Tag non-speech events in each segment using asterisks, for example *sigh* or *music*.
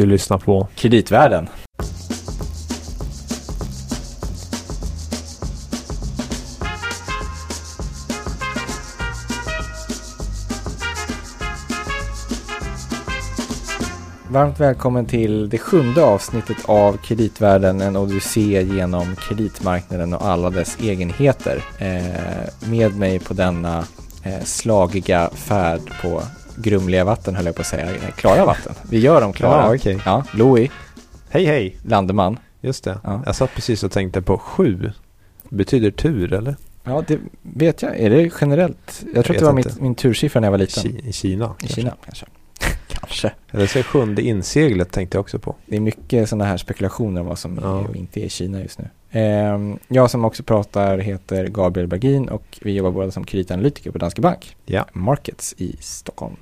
Du lyssnar på Kreditvärlden. Varmt välkommen till det sjunde avsnittet av Kreditvärlden, en odyssé genom kreditmarknaden och alla dess egenheter. Eh, med mig på denna eh, slagiga färd på grumliga vatten höll jag på att säga, klara vatten. Vi gör dem klara. Ja, okej. Ja, Louis Hej hej! Landeman. Just det. Ja. Jag satt precis och tänkte på sju. Betyder tur eller? Ja, det vet jag. Är det generellt? Jag tror vet att det var inte. mitt, min tursiffra när jag var liten. Ki- I Kina. I kanske. Kina kanske. *laughs* kanske. Eller så är sjunde inseglet tänkte jag också på. Det är mycket sådana här spekulationer om vad som Ja. är och inte är i Kina just nu. Ehm, jag som också pratar heter Gabriel Bergin och vi jobbar båda som kreditanalytiker på Danske Bank Ja. Markets i Stockholm.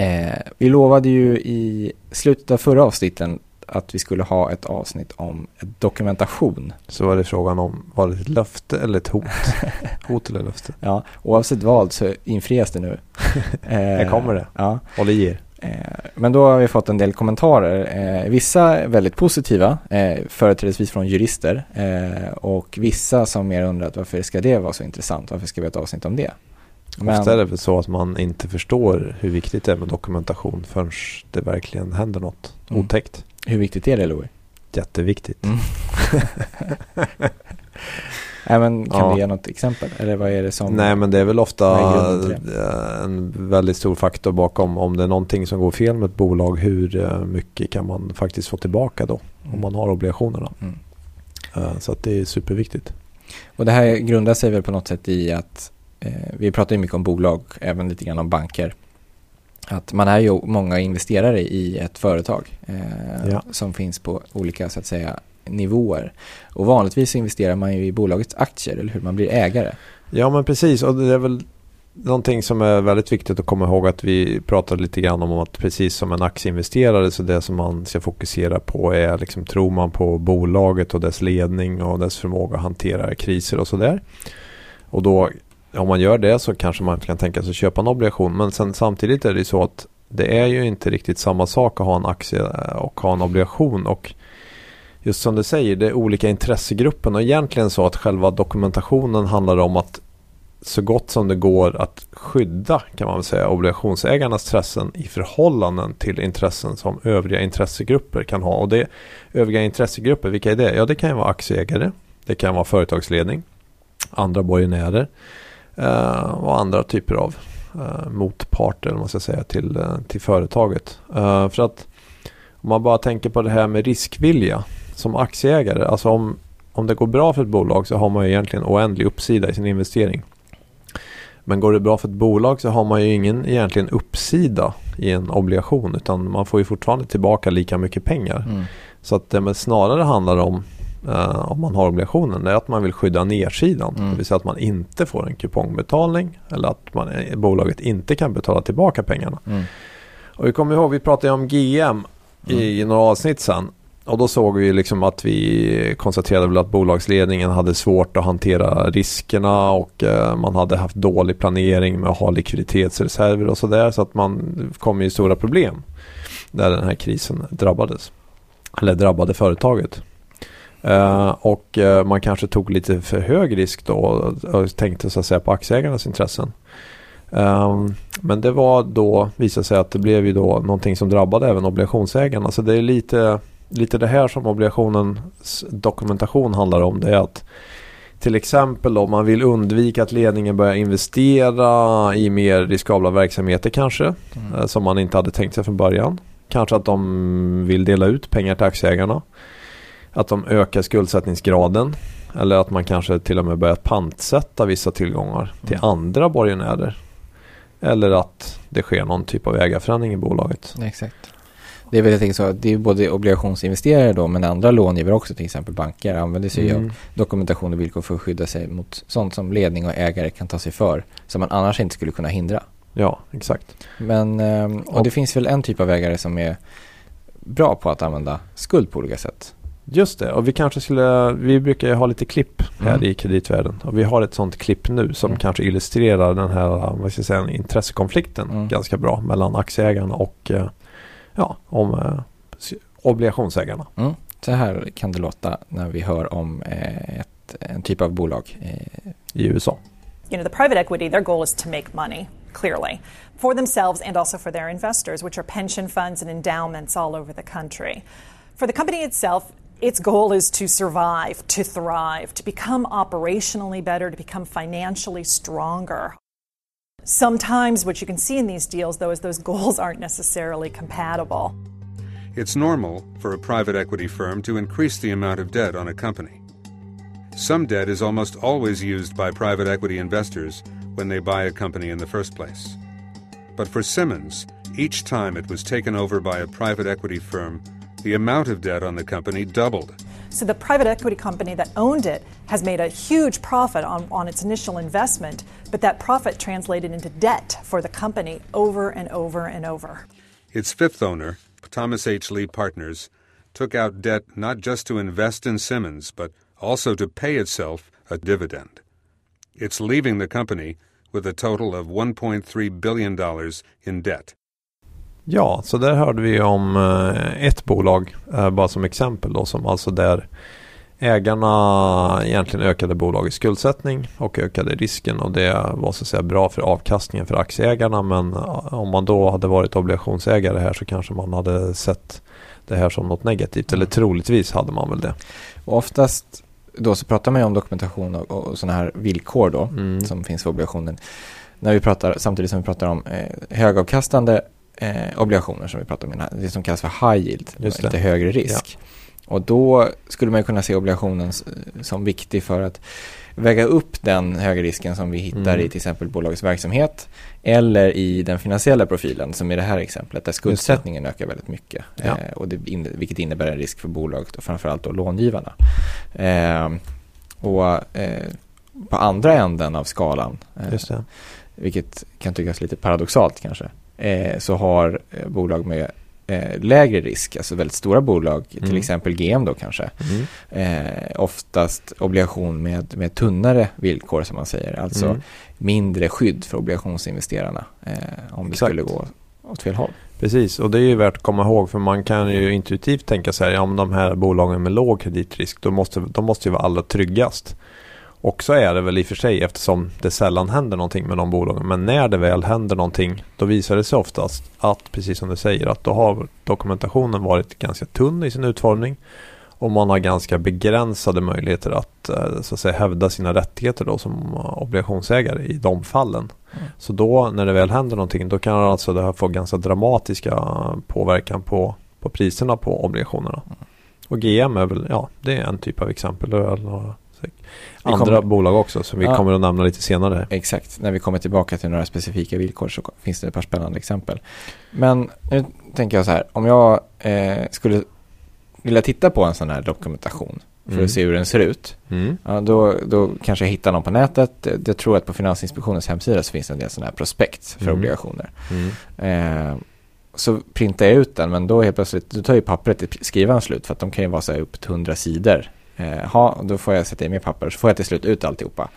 Eh, vi lovade ju i slutet av förra avsnitten att vi skulle ha ett avsnitt om dokumentation. Så var det frågan om, var det ett löfte eller ett hot? *laughs* hot eller löfte? Ja, oavsett vad så infrias det nu. *laughs* Eh, Här kommer det. Ja, Håll i er. Men då har vi fått en del kommentarer. Eh, Vissa väldigt positiva, eh, företrädesvis från jurister. Och vissa som mer undrat varför ska det vara så intressant? Varför ska vi ha ett avsnitt om det? Ofta är det väl så att man inte förstår hur viktigt det är med dokumentation förrän det verkligen händer något Mm. otäckt. hur viktigt är det Louis? Jätteviktigt. Mm. Nej, men kan Ja. du ge något exempel? Eller vad är det som... Nej men det är väl ofta eh, en väldigt stor faktor bakom om det är någonting som går fel med ett bolag. Hur eh, mycket kan man faktiskt få tillbaka då om man har obligationerna. Mm. Eh, Så att det är superviktigt. Och det här grundar sig väl på något sätt i att vi pratar ju mycket om bolag, även lite grann om banker. Att man är ju många investerare i ett företag eh, Ja. som finns på olika så att säga nivåer. Och vanligtvis investerar man ju i bolagets aktier, eller hur? Man blir ägare. Ja men precis och det är väl någonting som är väldigt viktigt att komma ihåg att vi pratade lite grann om att precis som en aktieinvesterare så det som man ska fokusera på är liksom tror man på bolaget och dess ledning och dess förmåga att hantera kriser och sådär. Och då om man gör det så kanske man kan tänka sig att köpa en obligation men sen samtidigt är det ju så att det är ju inte riktigt samma sak att ha en aktie eh, och ha en obligation och just som du säger det är olika intressegrupper och egentligen så att själva dokumentationen handlar om att så gott som det går att skydda kan man väl säga obligationsägarnas intressen i förhållanden till intressen som övriga intressegrupper kan ha. Och det övriga intressegrupper, vilka är det? Ja, det kan ju vara aktieägare, det kan vara företagsledning, andra borgenärer och andra typer av eh, motparter eller man ska säga till, eh, till företaget. Eh, för att om man bara tänker på det här med riskvilja som aktieägare, alltså om, om det går bra för ett bolag så har man ju egentligen oändlig uppsida i sin investering. Men går det bra för ett bolag så har man ju ingen egentligen uppsida i en obligation utan man får ju fortfarande tillbaka lika mycket pengar. Mm. Så att det snarare handlar om eh, om man har obligationen är att man vill skydda nedsidan. Mm. Det vill säga att man inte får en kupongbetalning eller att man, eh, bolaget inte kan betala tillbaka pengarna. Mm. Och vi kommer ihåg, vi pratade om GM i några avsnitt sen. Och då såg vi liksom att vi konstaterade väl att bolagsledningen hade svårt att hantera riskerna och eh, man hade haft dålig planering med att ha likviditetsreserver och sådär. Så att man kom i stora problem när den här krisen drabbades. Eller drabbade företaget. Eh, och eh, man kanske tog lite för hög risk då och, och tänkte så att säga på aktieägarnas intressen. Ehm, men det var då, visade sig att det blev ju då någonting som drabbade även obligationsägarna. Så det är lite, lite det här som obligationens dokumentation handlar om. Det är att till exempel om man vill undvika att ledningen börjar investera i mer riskabla verksamheter kanske. Mm. eh, Som man inte hade tänkt sig från början. Kanske att de vill dela ut pengar till aktieägarna. Att de ökar skuldsättningsgraden. Eller att man kanske till och med börjar pantsätta vissa tillgångar till Mm. andra borgenärer. Eller att det sker någon typ av ägarförändring i bolaget. Exakt. Det är väl jag tänker så, det är både obligationsinvesterare då, men andra långivare också, till exempel banker, använder sig av Mm. dokumentation och villkor för att skydda sig mot sånt som ledning och ägare kan ta sig för, som man annars inte skulle kunna hindra. Ja, exakt. Men, ehm, och Och- det finns väl en typ av ägare som är bra på att använda skuld på olika sätt. Just det, och vi kanske skulle, vi brukar ju ha lite klipp här Mm. i kreditvärlden. Och vi har ett sånt klipp nu som Mm. kanske illustrerar den här, vad ska jag säga, intressekonflikten Mm. ganska bra mellan aktieägarna och eh, ja, om eh, obligationsägarna. Mm. Så här kan det låta när vi hör om eh, ett, en typ av bolag eh, i USA. You know, the private equity, their goal is to make money, clearly, for themselves and also for their investors, which are pension funds and endowments all over the country. For the company itself, its goal is to survive, to thrive, to become operationally better, to become financially stronger. Sometimes what you can see in these deals, though, is those goals aren't necessarily compatible. It's normal for a private equity firm to increase the amount of debt on a company. Some debt is almost always used by private equity investors when they buy a company in the first place. But for Simmons, each time it was taken over by a private equity firm, the amount of debt on the company doubled. So the private equity company that owned it has made a huge profit on, on its initial investment, but that profit translated into debt for the company over and over and over. Its fifth owner, Thomas H. Lee Partners, took out debt not just to invest in Simmons, but also to pay itself a dividend. It's leaving the company with a total of $1.3 billion in debt. Ja, så där hörde vi om eh, ett bolag, eh, bara som exempel då, som alltså där ägarna egentligen ökade bolagets skuldsättning och ökade risken och det var så att säga bra för avkastningen för aktieägarna men eh, om man då hade varit obligationsägare här så kanske man hade sett det här som något negativt eller troligtvis hade man väl det. Och oftast då så pratar man ju om dokumentation och, och sådana här villkor då mm. som finns för obligationen. När vi pratar, samtidigt som vi pratar om eh, högavkastande eh, obligationer som vi pratar om, det som kallas för high yield, lite högre risk. Ja. Och då skulle man kunna se obligationen som viktig för att väga upp den höga risken som vi hittar mm. i till exempel bolagets verksamhet eller i den finansiella profilen som i det här exemplet där skuldsättningen ökar väldigt mycket. Ja. Eh, och det in, vilket innebär en risk för bolaget och framförallt då långivarna. Eh, och eh, på andra änden av skalan, eh, vilket kan tyckas lite paradoxalt kanske, eh, så har eh, bolag med eh, lägre risk, alltså väldigt stora bolag, mm. till exempel GM då kanske, mm. eh, oftast obligation med, med tunnare villkor som man säger, alltså mm. mindre skydd för obligationsinvesterarna eh, om Exakt. det skulle gå åt fel håll. Precis, och det är ju värt att komma ihåg för man kan ju intuitivt tänka sig, men de här bolagen med låg kreditrisk, då måste, de måste ju vara allra tryggast. Och så är det väl i och för sig eftersom det sällan händer någonting med de bolagen. Men när det väl händer någonting då visar det sig oftast att, precis som du säger, att då har dokumentationen varit ganska tunn i sin utformning. Och man har ganska begränsade möjligheter att, eh, så att säga, hävda sina rättigheter då som obligationsägare i de fallen. Mm. Så då när det väl händer någonting då kan alltså det här få ganska dramatiska påverkan på, på priserna på obligationerna. Mm. Och GM är väl, ja det är en typ av exempel andra kommer, bolag också som vi ja, kommer att nämna lite senare. Exakt, när vi kommer tillbaka till några specifika villkor så finns det ett par spännande exempel. Men nu tänker jag så här, om jag eh, skulle vilja titta på en sån här dokumentation för mm. att se hur den ser ut. Mm. Ja, då, då kanske jag hittar någon på nätet. Jag tror att på Finansinspektionens hemsida så finns det en del sådana här prospekt för mm. obligationer. Mm. Eh, så printar jag ut den men då helt plötsligt då tar ju pappret i skrivaren slut för att de kan ju vara så här upp till 100 sidor Ja, eh, då får jag sätta i mer papper så får jag till slut ut alltihopa.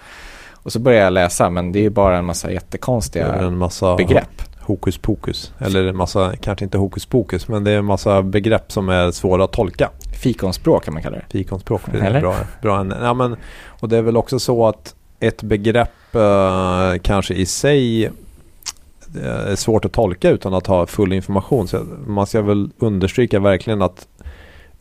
Och så börjar jag läsa men det är bara en massa jättekonstiga en massa begrepp. Hokus pokus. Eller en massa, kanske inte hokus pokus, men det är en massa begrepp som är svåra att tolka. Fikonspråk kan man kalla det. Fikonspråk, det är Eller? bra. bra. Ja, men, och det är väl också så att ett begrepp eh, kanske i sig eh, är svårt att tolka utan att ha full information. Så man ska väl understryka verkligen att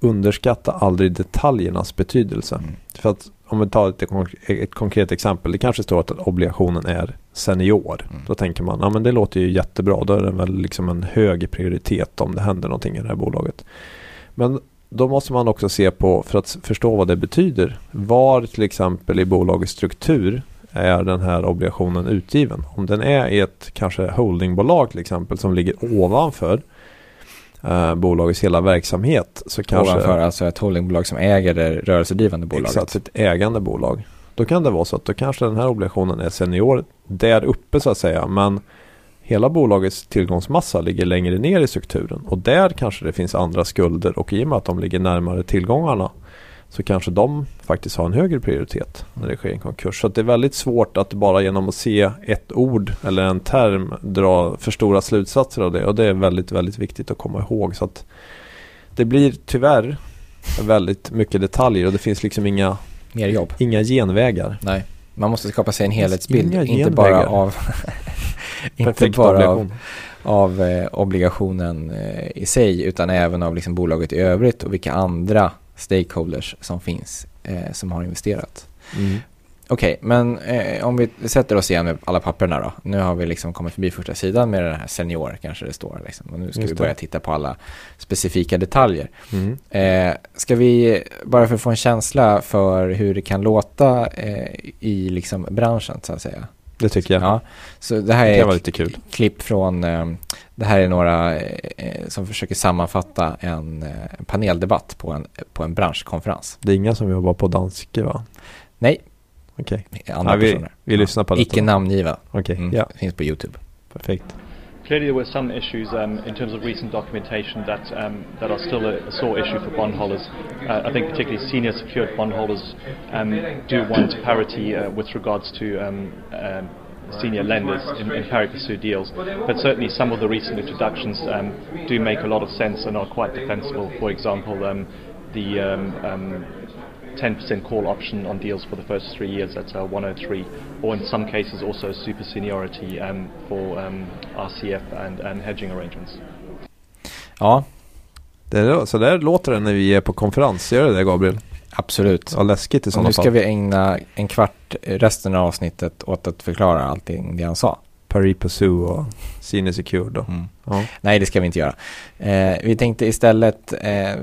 underskatta aldrig detaljernas betydelse. Mm. För att om vi tar ett, ett, konkret exempel. Det kanske står att obligationen är senior. Mm. Då tänker man, ja men det låter ju jättebra. Då är det väl liksom en hög prioritet om det händer någonting i det här bolaget. Men då måste man också se på, för att förstå vad det betyder, var till exempel i bolagets struktur är den här obligationen utgiven. Om den är i ett kanske holdingbolag till exempel som ligger ovanför eh, bolagets hela verksamhet. Så kanske, Ovanför alltså ett holdingbolag som äger det rörelsedrivande bolaget? Exakt, ett ägande bolag. Då kan det vara så att då kanske den här obligationen är senior där uppe så att säga. Men hela bolagets tillgångsmassa ligger längre ner i strukturen. Och där kanske det finns andra skulder och i och med att de ligger närmare tillgångarna så kanske de faktiskt har en högre prioritet när det sker en konkurs. Så det är väldigt svårt att bara genom att se ett ord eller en term dra för stora slutsatser av det. Och det är väldigt, väldigt viktigt att komma ihåg. Så att det blir tyvärr väldigt mycket detaljer och det finns liksom inga, Mer jobb. inga genvägar. Nej, man måste skapa sig en helhetsbild. inga Inte bara genvägar. av, *laughs* inte Perfekt bara av, av eh, obligationen eh, i sig utan även av liksom bolaget i övrigt och vilka andra stakeholders som finns eh, som har investerat. Mm. Okej, men eh, om vi sätter oss igen med alla papperna då. Nu har vi liksom kommit förbi första sidan med den här senior kanske det står. Liksom. Och nu ska Just vi det. börja titta på alla specifika detaljer. Mm. Eh, ska vi, bara för att få en känsla för hur det kan låta eh, i liksom branschen så att säga. Det tycker jag. Ja, så det här Det är lite kul. klipp från, eh, det här är några eh, som försöker sammanfatta en, eh, en paneldebatt på en, på en branschkonferens. Det är inga som jobbar på Danske va? Nej, Okej. andra Ja, vi, personer. vi lyssnar på det. Icke namngiva. Okej, Mm, ja. Finns på YouTube. Perfekt. Clearly, there were some issues um, in terms of recent documentation that um, that are still a, a sore issue for bondholders. Uh, I think particularly senior secured bondholders um, do want parity uh, with regards to um, um, senior lenders in, in pari passu deals. But certainly, some of the recent introductions um, do make a lot of sense and are quite defensible. For example, um, the um, 10% call option on deals for the first three years at uh, 103, or in some cases also super seniority um, for um, RCF and, and hedging arrangements. Ja, Det är, så där låter det när vi är på konferens. Gör det det Gabriel? absolut. Ja, läskigt i Och sådana nu ska fall. vi ägna en kvart resten av avsnittet åt att förklara allting det han sa. Pari Passu och Senior Secured då. Mm. Ja. Nej, det ska vi inte göra. Eh, vi tänkte istället, eh,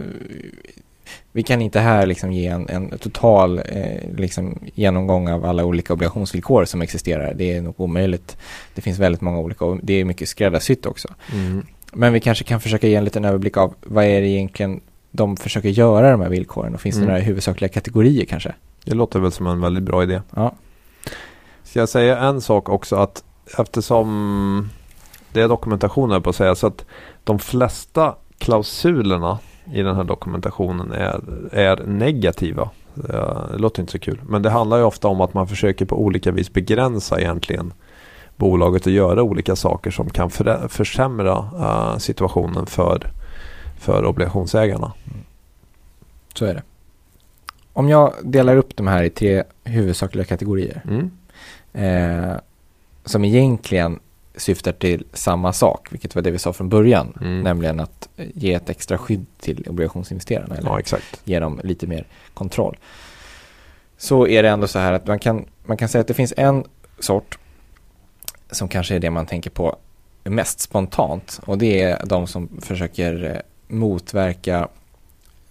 vi kan inte här liksom ge en, en total eh, liksom genomgång av alla olika obligationsvillkor som existerar. Det är nog omöjligt. Det finns väldigt många olika och det är mycket skräddarsytt också. Mm. Men vi kanske kan försöka ge en liten överblick av vad är det egentligen de försöker göra de här villkoren och finns det Mm. några huvudsakliga kategorier kanske? Det låter väl som en väldigt bra idé. Ja, Ska jag säga en sak också att eftersom det är dokumentation här på att säga så att de flesta klausulerna i den här dokumentationen är, är negativa. Det låter inte så kul. Men det handlar ju ofta om att man försöker på olika vis begränsa egentligen bolaget att göra olika saker som kan försämra eh, situationen för, för obligationsägarna. så är det. Om jag delar upp de här i tre huvudsakliga kategorier Mm. eh, som egentligen syftar till samma sak, vilket var det vi sa från början, Mm. nämligen att ge ett extra skydd till obligationsinvesterarna eller Ja, exakt. ge dem lite mer kontroll. Så är det ändå så här att man kan, man kan säga att det finns en sort som kanske är det man tänker på mest spontant och det är de som försöker eh, motverka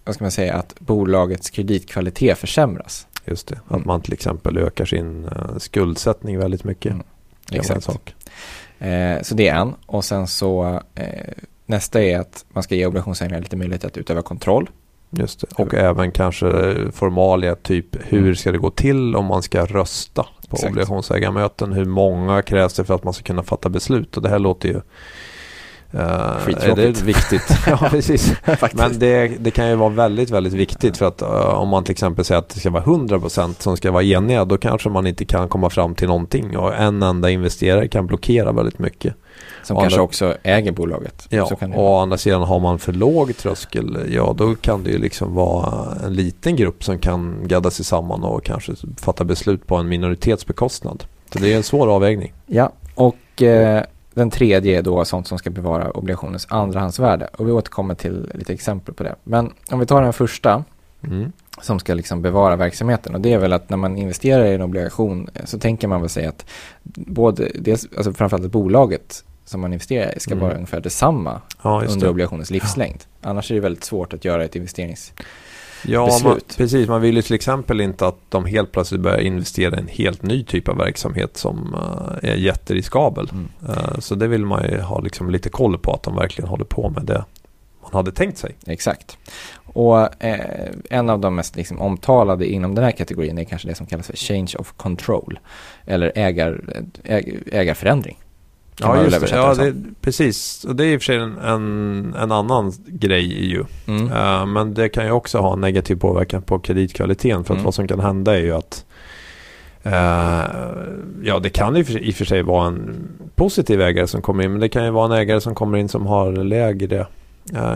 vad ska man säga, att bolagets kreditkvalitet försämras. Just det. Mm. Att man till exempel ökar sin eh, skuldsättning väldigt mycket. Mm. Exakt. Eh, så det är en. Och sen så eh, nästa är att man ska ge obligationsägarna lite möjlighet att utöva kontroll. Just det. Och även kanske formalia, typ hur Mm. ska det gå till om man ska rösta på Exakt. obligationsägarmöten? Hur många krävs det för att man ska kunna fatta beslut? Och det här låter ju Uh, är det viktigt? *laughs* ja, precis. *laughs* Men det, det kan ju vara väldigt, väldigt viktigt för att eh, om man till exempel säger att det ska vara 100% som ska vara eniga då kanske man inte kan komma fram till någonting och en enda investerare kan blockera väldigt mycket. som och kanske andra- också äger bolaget. Ja, så kan det och å andra sidan har man för låg tröskel, ja då kan det ju liksom vara en liten grupp som kan gadda sig samman och kanske fatta beslut på en minoritetsbekostnad. Så det är en svår avvägning. Ja, och eh, den tredje är då sånt som ska bevara obligationens andrahandsvärde. Och vi återkommer till lite exempel på det. Men om vi tar den första Mm. som ska liksom bevara verksamheten. Och det är väl att när man investerar i en obligation så tänker man väl säga att både, dels, alltså framförallt bolaget som man investerar i ska Mm. vara ungefär detsamma Ja, under det. obligationens livslängd. Annars är det väldigt svårt att göra ett investerings... Ja, man, beslut. precis. Man vill ju till exempel inte att de helt plötsligt börjar investera i en helt ny typ av verksamhet som eh, är jätteriskabel. Mm. Eh, så det vill man ju ha liksom lite koll på att de verkligen håller på med det man hade tänkt sig. Exakt. Och eh, en av de mest liksom, omtalade inom den här kategorin är kanske det som kallas för change of control. Eller ägar, äg, ägarförändring. Kan Ja, just det. Ja, det precis. Och det är i och för sig en, en, en annan grej ju. Mm. Eh, men det kan ju också ha en negativ påverkan på kreditkvaliteten. För att Mm. vad som kan hända är ju att eh, Ja, det kan i i och för sig vara en positiv ägare som kommer in. Men det kan ju vara en ägare som kommer in som har lägre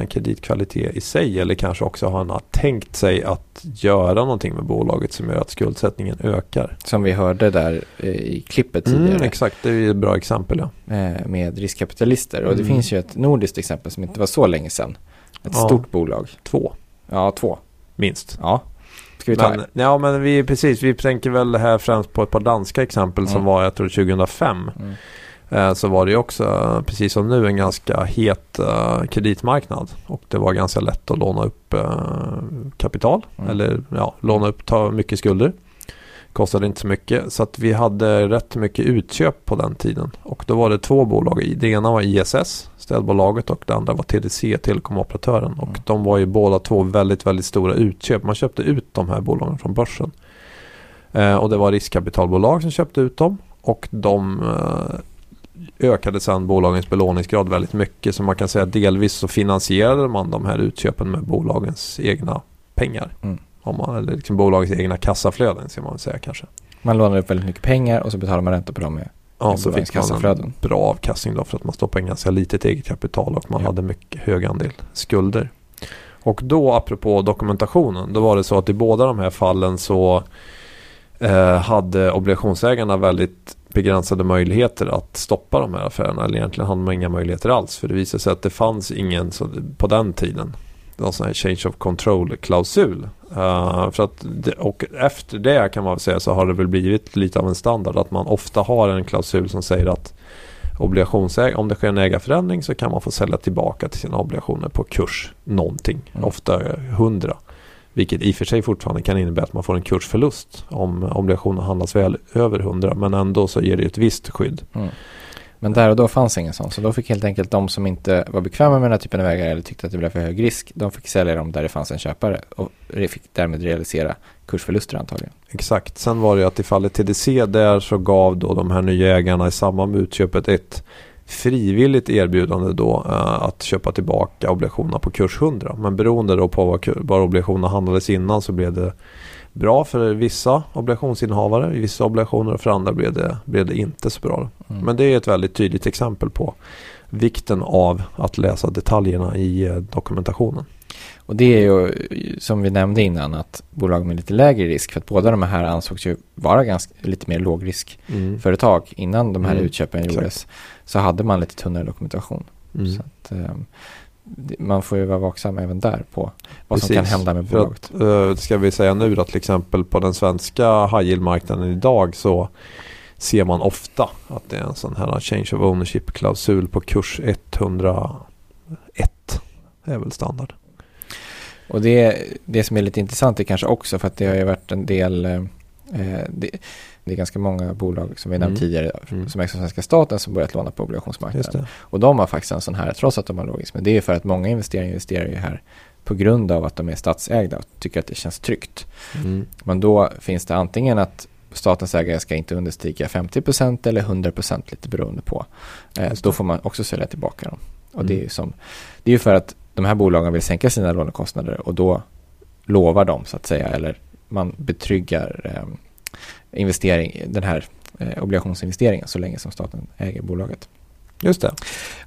kreditkvalitet i sig. Eller kanske också har, har tänkt sig att göra någonting med bolaget som gör att skuldsättningen ökar. Som vi hörde där eh, i klippet tidigare. Mm, exakt, det är ett bra exempel. Ja. eh, med riskkapitalister. Och det Mm. finns ju ett nordiskt exempel som inte var så länge sedan. Ett Ja. stort bolag. Två, Ja, två. minst. Ja. Ska vi ta Men, ja men vi precis, vi tänker väl här främst på ett par danska exempel som Mm. var jag tror 2005. Eh, så var det också, precis som nu, en ganska het eh, kreditmarknad. Och det var ganska lätt att låna upp eh, kapital. Mm. Eller ja, låna upp, ta mycket skulder. Kostade inte så mycket. Så att vi hade rätt mycket utköp på den tiden. Och då var det två bolag. Det ena var ISS, städbolaget och det andra var TDC, telekomoperatören. Och Mm. de var ju båda två väldigt, väldigt stora utköp. Man köpte ut de här bolagen från börsen. Och det var riskkapitalbolag som köpte ut dem. Och de ökade sedan bolagens belåningsgrad väldigt mycket. Så man kan säga att delvis så finansierade man de här utköpen med bolagens egna pengar. Mm. Om man, eller liksom bolagets egna kassaflöden ska man säga kanske. Man lånar upp väldigt mycket pengar och så betalar man ränta på dem med. Ja, så bolagens fick man en bra avkastning då för att man stoppar in ganska litet eget kapital och man Ja. hade mycket hög andel skulder. Och då apropå dokumentationen, då var det så att i båda de här fallen så eh, hade obligationsägarna väldigt begränsade möjligheter att stoppa de här affärerna. Eller egentligen hade man inga möjligheter alls. För det visade sig att det fanns ingen så, på den tiden. Någon sån här change of control-klausul. För att det, och efter det kan man väl säga så har det väl blivit lite av en standard. Att man ofta har en klausul som säger att obligationsägare, om det sker en ägarförändring så kan man få sälja tillbaka till sina obligationer på kurs någonting. Mm. Ofta 100. Vilket i och för sig fortfarande kan innebära att man får en kursförlust om obligationen handlas väl över 100. Men ändå så ger det ett visst skydd. Mm. Men där och då fanns ingen sån. Så då fick helt enkelt de som inte var bekväma med den här typen av ägare eller tyckte att det blev för hög risk. De fick sälja dem där det fanns en köpare och fick därmed realisera kursförluster antagligen. Exakt. Sen var det ju att i fallet TDC där så gav då de här nya ägarna i samband med utköpet ett frivilligt erbjudande då eh, att köpa tillbaka obligationerna på kurs 100. Men beroende då på ku- var obligationerna handlades innan så blev det bra för vissa obligationsinnehavare. I vissa obligationer och för andra blev det, blev det inte så bra. Mm. Men det är ett väldigt tydligt exempel på vikten av att läsa detaljerna i eh, dokumentationen. Och det är ju som vi nämnde innan att bolag med lite lägre risk för att båda de här ansågs ju vara ganska lite mer lågriskföretag innan de här Mm, utköpen exakt. Så hade man lite tunnare dokumentation. Mm. Så att, ehm, det- man får ju vara vaksam även där på vad som kan Precis. hända med bolaget. att, eh, ska vi säga nu då till exempel på den svenska high yield-marknaden idag så ser man ofta att det är en sån här change of ownership-klausul på kurs 101. är väl standard. Och det, det som är lite intressant är kanske också för att det har ju varit en del eh, det, det är ganska många bolag som vi nämnt Mm. tidigare Mm. som ägs av svenska staten som börjat låna på obligationsmarknaden. Och de har faktiskt en sån här trots att de har låg risk. Men det är för att många investerare investerar ju här på grund av att de är statsägda och tycker att det känns tryggt. Mm. Men då finns det antingen att statens ägare ska inte understiga 50% eller 100% lite beroende på. Eh, då får man också sälja tillbaka dem. Och Mm. det är ju som, det är ju för att de här bolagen vill sänka sina lånekostnader och då lovar de så att säga eller man betryggar eh, investering, den här eh, obligationsinvesteringen så länge som staten äger bolaget. Just det.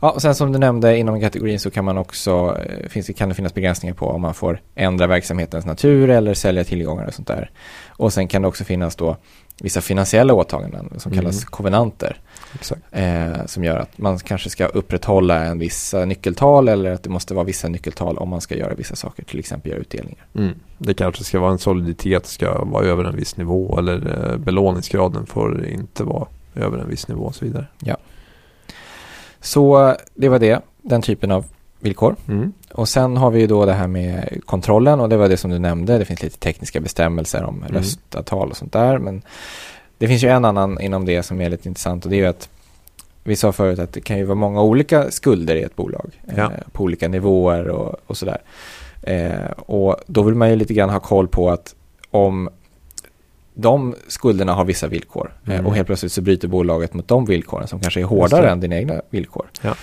Ja, och sen som du nämnde inom kategorin så kan man också, eh, finns, kan det finnas begränsningar på om man får ändra verksamhetens natur eller sälja tillgångar och sånt där. Och sen kan det också finnas då vissa finansiella åtaganden som Mm. kallas kovenanter. Eh, som gör att man kanske ska upprätthålla en vissa nyckeltal eller att det måste vara vissa nyckeltal om man ska göra vissa saker, till exempel göra utdelningar. Mm. Det kanske ska vara en soliditet ska vara över en viss nivå eller eh, belåningsgraden får inte vara över en viss nivå och så vidare. Så det var det, den typen av villkor. Mm. Och sen har vi ju då det här med kontrollen och det var det som du nämnde. Det finns lite tekniska bestämmelser om Mm. röstavtal och sånt där. Men det finns ju en annan inom det som är lite intressant och det är ju att vi sa förut att det kan ju vara många olika skulder i ett bolag Ja. eh, på olika nivåer och, och sådär. Eh, och då vill man ju lite grann ha koll på att om de skulderna har vissa villkor eh, Mm. och helt plötsligt så bryter bolaget mot de villkoren som kanske är hårdare än dina egna villkor. Ja.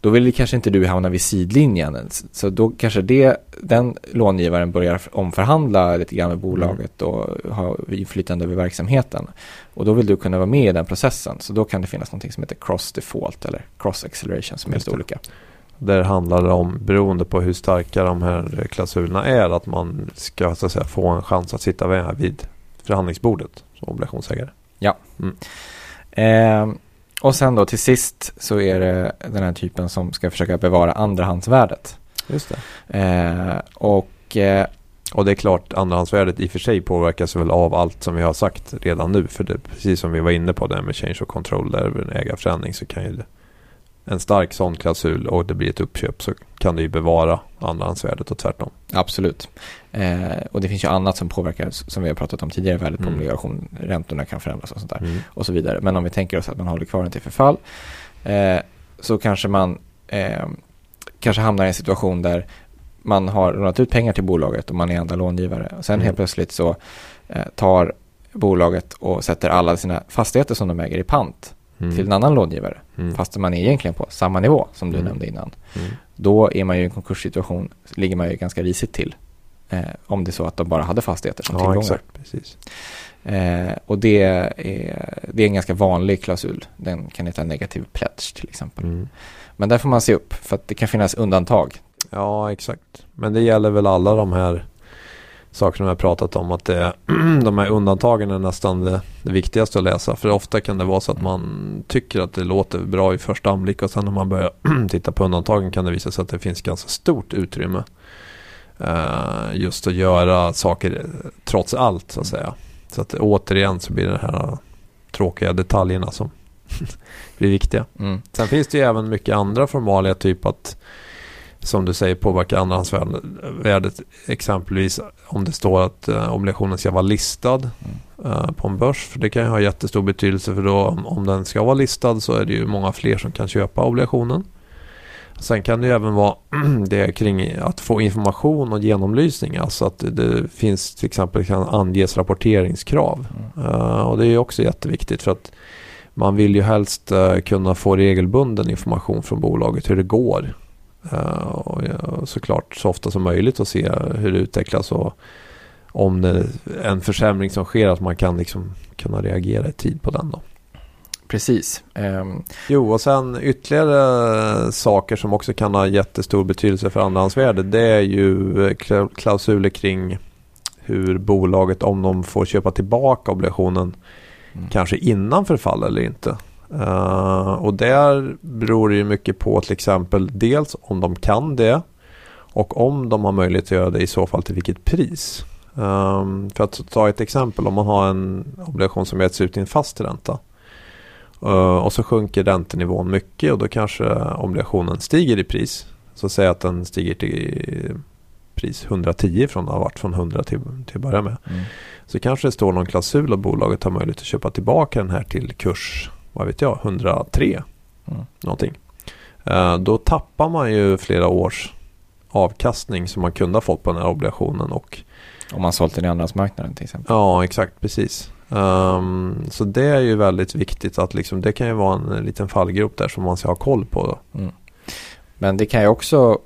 Då vill kanske inte du hamna vid sidlinjen. Så då kanske det, den långivaren börjar omförhandla lite grann med bolaget Mm. och ha inflytande över verksamheten. Och då vill du kunna vara med i den processen. Så då kan det finnas något som heter cross default eller cross acceleration som är lite olika. Där handlar det om, beroende på hur starka de här klausulerna är, att man ska så att säga, få en chans att sitta med vid förhandlingsbordet som obligationsägare. Eh, och sen då till sist så är det den här typen som ska försöka bevara andrahandsvärdet. Just det. Eh, och eh, Och det är klart, andrahandsvärdet i och för sig påverkas väl av allt som vi har sagt redan nu. För det, precis som vi var inne på det med change of control, där en ägarförändring så kan ju en stark sån klausul och det blir ett uppköp så kan det ju bevara andrahandsvärdet och tvärtom. absolut. Eh, och det finns ju annat som påverkar, som vi har pratat om tidigare, värdet på Mm. obligation, räntorna kan förändras och sånt där. Mm. och så vidare. Men om vi tänker oss att man håller kvar den till förfall eh, så kanske man eh, kanske hamnar i en situation där man har lånat ut pengar till bolaget och man är enda långivare. Och sen Mm. helt plötsligt så eh, tar bolaget och sätter alla sina fastigheter som de äger i pant Mm. till en annan långivare. Mm. Fast man är egentligen på samma nivå som du Mm. nämnde innan. Mm. Då är man ju i en konkurssituation, ligger man ju ganska risigt till. Eh, om det är så att de bara hade fastigheter som Ja, tillgångar. exakt. Precis. Eh, och det är, det är en ganska vanlig klausul. Den kan heta negativ pledge till exempel. Mm. Men där får man se upp för att det kan finnas undantag. Ja, exakt. Men det gäller väl alla de här sakerna vi har pratat om. Att det, *clears throat* de här undantagen är nästan det, det viktigaste att läsa. För ofta kan det vara så att man tycker att det låter bra i första anblick och sen när man börjar *clears throat* titta på undantagen kan det visa sig att det finns ganska stort utrymme. eh, just att göra saker trots allt så att säga. Så att återigen så blir det här tråkiga detaljerna som *laughs* blir viktiga. Mm. Sen finns det ju även mycket andra formalia, typ att som du säger påverka andrahandsvärdet. Exempelvis om det står att eh, obligationen ska vara listad eh, på en börs. För det kan ju ha jättestor betydelse för då om, om den ska vara listad så är det ju många fler som kan köpa obligationen. Sen kan det ju även vara *clears throat* det kring att få information och genomlysning. Alltså att det, finns till exempel kan anges rapporteringskrav. Eh, och det är ju också jätteviktigt för att man vill ju helst eh, kunna få regelbunden information från bolaget hur det går. Eh, och såklart så ofta som möjligt och se hur det utvecklas och om det är en försämring som sker att man kan liksom kunna reagera i tid på den då. Precis. Ehm, Jo, och sen ytterligare saker som också kan ha jättestor betydelse för andrahandsvärdet. Det är ju kla- klausuler kring hur bolaget, om de får köpa tillbaka obligationen, Mm. kanske innan förfall eller inte. Eh, och där beror det ju mycket på till exempel dels om de kan det och om de har möjlighet att göra det i så fall till vilket pris. Ehm, för att ta ett exempel, om man har en obligation som getts ut till en fast ränta Eh, och så sjunker räntenivån mycket och då kanske obligationen stiger i pris. Så säg att den stiger till pris 110 från att ha varit från 100 till, till att börja med. mm. Så kanske det står någon klausul och bolaget har möjlighet att köpa tillbaka den här till kurs, vad vet jag, 103 Mm. någonting. Eh, då tappar man ju flera års avkastning som man kunde ha fått på den här obligationen och Om man sålt den i andrahandsmarknaden till exempel. Ja, exakt, precis. Ehm, så det är ju väldigt viktigt att liksom, det kan ju vara en liten fallgrop där som man ska ha koll på. Mm. Men det kan ju också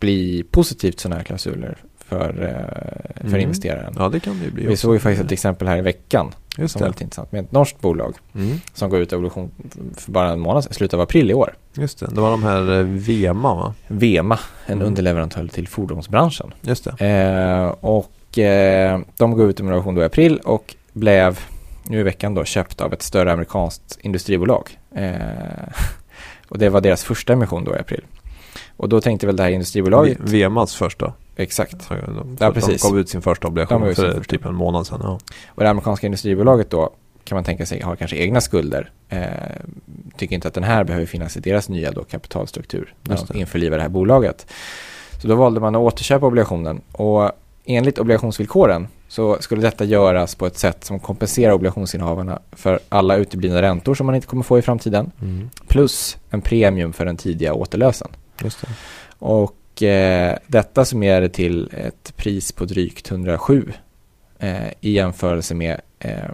bli positivt sådana här klausuler för, eh, för Mm. investeraren. Ja, det kan det ju bli. Vi också. såg ju faktiskt ett exempel här i veckan Just lite intressant med ett norskt bolag Mm, som går ut i obligation för bara en månad sedan, slutet av april i år. just det. Det var de här eh, Vema, va? Vema, en Mm. underleverantör till fordonsbranschen. Just det. Eh, och eh, de går ut i emission då i april och blev nu i veckan då köpt av ett större amerikanskt industribolag. Eh, *laughs* och det var deras första emission då i april. Och då tänkte väl det här industribolaget, Vemas första. exakt, De, Ja, de precis. gav ut sin första De obligation för typ en månad sedan. Ja. och det amerikanska industribolaget då kan man tänka sig har kanske egna skulder. Eh, tycker inte att den här behöver finnas i deras nya då kapitalstruktur när de införlivar det här bolaget. Så då valde man att återköpa obligationen och enligt obligationsvillkoren så skulle detta göras på ett sätt som kompenserar obligationsinnehavarna för alla uteblivna räntor som man inte kommer få i framtiden Mm, plus en premium för den tidiga återlösen. Just det. Och eh, detta summerade till ett pris på drygt 107 eh, i jämförelse med eh,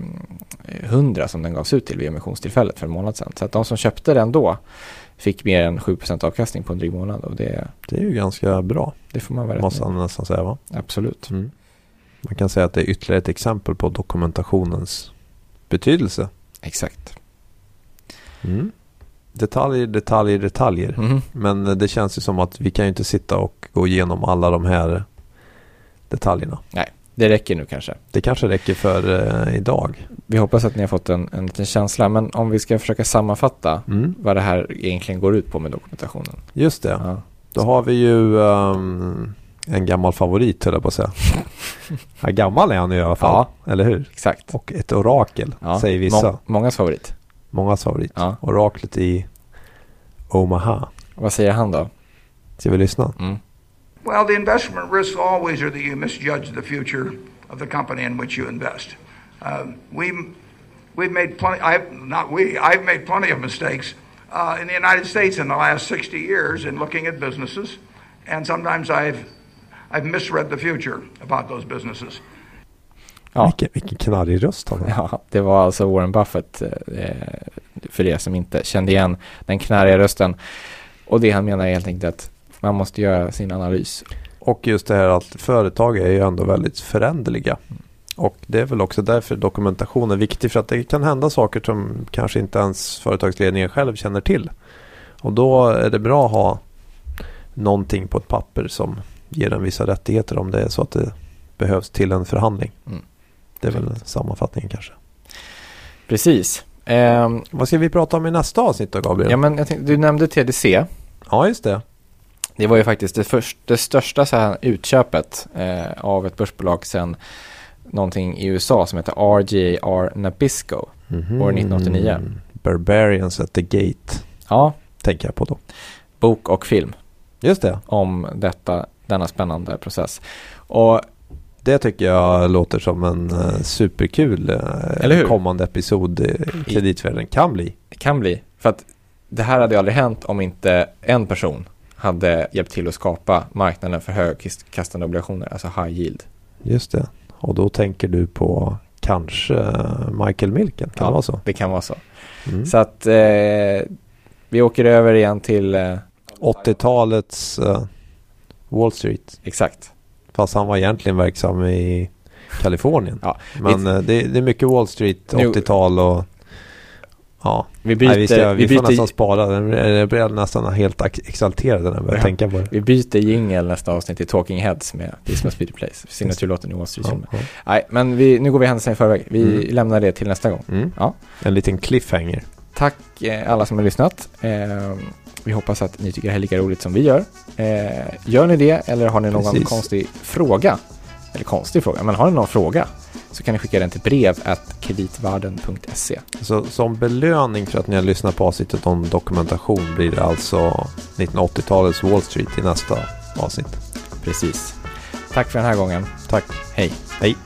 100 som den gavs ut till vid emissionstillfället för en månad sedan. Så att de som köpte den då fick mer än 7% avkastning på en dryg månad och det, Det är ju ganska bra, det får man väl måste man nästan säga va? Absolut. Mm. Man kan säga att det är ytterligare ett exempel på dokumentationens betydelse. Exakt. Mm. Detaljer, detaljer, detaljer. Mhm. Men det känns ju som att vi kan ju inte sitta och gå igenom alla de här detaljerna. Det räcker nu kanske. Det kanske räcker för eh, idag. Vi hoppas att ni har fått en, en liten känsla. Men om vi ska försöka sammanfatta Mm. vad det här egentligen går ut på med dokumentationen. Just det. Ja. Då har vi ju ehm, en gammal favorit höll jag på att säga. *laughs* ja, gammal är han i alla fall. Eller hur? Exakt. Och ett orakel Ja. säger vissa. Må- mångas favorit. Mångas favorit. Ja. Oraklet i Omaha. Vad säger han då? Ska vi lyssna? Mm. Well, the investment risks always are that you misjudge the future of the company in which you invest. Um, we, we've made plenty, I've, not we, I've made plenty of mistakes uh, in the United States in the last 60 years in looking at businesses, and sometimes I've, I've misread the future about those businesses. Ja. Vilken, vilken knarrig röst han har. Ja, det var alltså Warren Buffett eh, för er som inte kände igen den knarriga rösten. Och det han menar är helt enkelt att man måste göra sin analys. Och just det här att företag är ju ändå väldigt föränderliga. Och det är väl också därför dokumentation är viktig. För att det kan hända saker som kanske inte ens företagsledningen själv känner till. Och då är det bra att ha någonting på ett papper som ger en vissa rättigheter om det är så att det behövs till en förhandling. Mm. Det är väl sammanfattningen kanske. Precis. Ehm, Vad ska vi prata om i nästa avsnitt då Gabriel? ja, men tänkte, du nämnde TDC. ja just det. Det var ju faktiskt det, först, det största så här utköpet eh, av ett börsbolag sedan någonting i USA som heter RJR Nabisco. Mhm. År 1989. Barbarians at the Gate Ja, tänker jag på då. bok och film Just det. om detta, denna spännande process. Och Det tycker jag låter som en eh, superkul eh, kommande episod i kreditvärlden kan bli. det kan bli, för att det här hade aldrig hänt om inte en person hade hjälpt till att skapa marknaden för högkastande obligationer, alltså high yield. Just det. Och då tänker du på kanske Michael Milken. Kan Ja. det vara så? Det kan vara så. Mm. Så att eh, vi åker över igen till, eh, 80-talets eh, Wall Street. exakt. Fast han var egentligen verksam i Kalifornien. Ja, Men eh, det, det är mycket Wall Street, Nu- 80-tal och ja. Vi byter, Nej, vi, ska, vi, vi får byter, nästan spara den. Jag blir nästan helt ex- exalterad när jag börjar Ja. tänka på det. vi byter jingel nästa avsnitt till Talking Heads med This Must Be The Place, signaturlåten i Wall Street Ja, ja. Nej, men vi, nu går vi händelserna i förväg. Vi Mm. lämnar det till nästa gång. Mm. Ja. En liten cliffhanger. Tack eh, alla som har lyssnat. Vi hoppas att ni tycker det här är lika roligt som vi gör. Eh, gör ni det eller har ni någon Precis. konstig fråga? Eller konstig fråga, men har ni någon fråga så kan ni skicka den till brev kreditvarden.se. Så som belöning för att ni har lyssnat på avsnittet om dokumentation blir det alltså 1980-talets Wall Street i nästa avsnitt. Precis. Tack för den här gången. Tack. Hej. Hej.